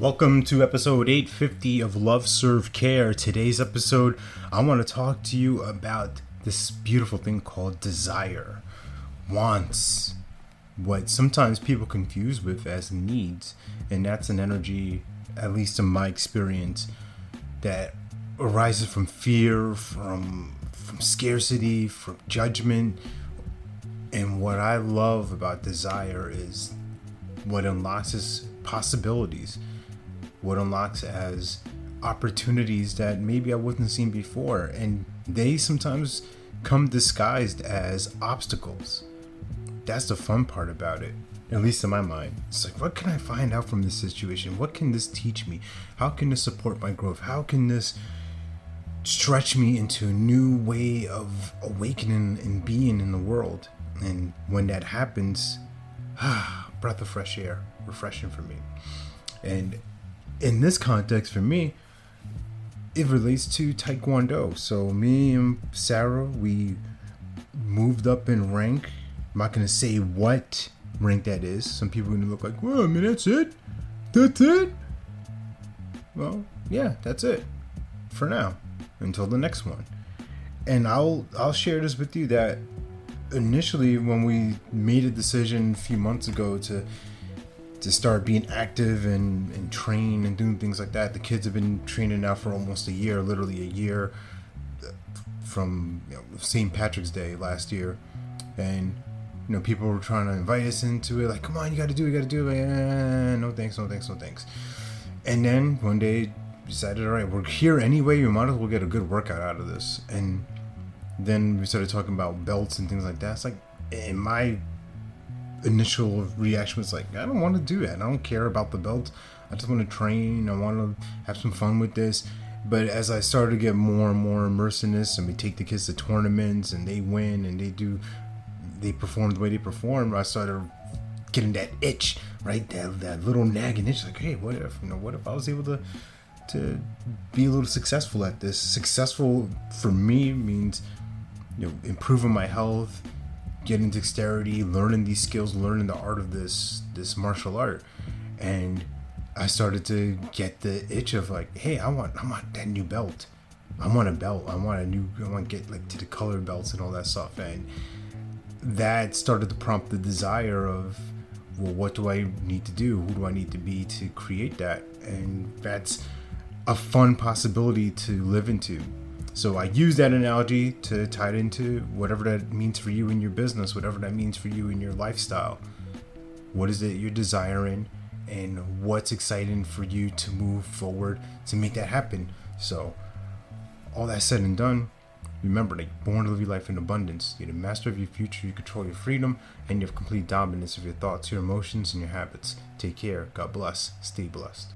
Welcome to episode 850 of Love Serve Care. Today's episode, I want to talk to you about this beautiful thing called desire, wants, what sometimes people confuse with as needs. And that's an energy, at least in my experience, that arises from fear, from from scarcity, from judgment. And what I love about desire is what unlocks is possibilities what unlocks as opportunities that maybe I wasn't seen before. And they sometimes come disguised as obstacles. That's the fun part about it, at least in my mind. It's like, what can I find out from this situation? What can this teach me? How can this support my growth? How can this stretch me into a new way of awakening and being in the world? And when that happens, ah, breath of fresh air, refreshing for me. And in this context, for me, it relates to Taekwondo. So me and Sarah, we moved up in rank. I'm not gonna say what rank that is. Some people are gonna look like, well, I mean, that's it. That's it. Well, yeah, that's it for now until the next one. And I'll I'll share this with you that initially when we made a decision a few months ago to to start being active and, and train and doing things like that. The kids have been training now for almost a year, literally a year from you know, St. Patrick's Day last year. And, you know, people were trying to invite us into it, like, come on, you got to do it, you got to do it. Like, eh, no thanks, no thanks, no thanks. And then one day decided, all right, we're here anyway, we might as well get a good workout out of this. And then we started talking about belts and things like that. It's like, in my initial reaction was like, I don't want to do that. I don't care about the belt. I just want to train. I want to have some fun with this. But as I started to get more and more immersed in this, and we take the kids to tournaments, and they win, and they do, they perform the way they perform, I started getting that itch, right? That that little nagging itch, like, hey, what if you know, what if I was able to to be a little successful at this? Successful for me means you know improving my health, getting dexterity, learning these skills, learning the art of this this martial art, and I started to get the itch of like, hey, I want I want that new belt. I want a belt. I want a new. I want to get like to the color belts and all that stuff, and that started to prompt the desire of, well, what do I need to do? Who do I need to be to create that? And that's a fun possibility to live into so I use that analogy to tie it into whatever that means for you in your business, whatever that means for you in your lifestyle. What is it you're desiring and what's exciting for you to move forward to make that happen? So all that said and done, remember that born to live your life in abundance. You're the master of your future, you control your freedom, and you have complete dominance of your thoughts, your emotions, and your habits. Take care. God bless. Stay blessed.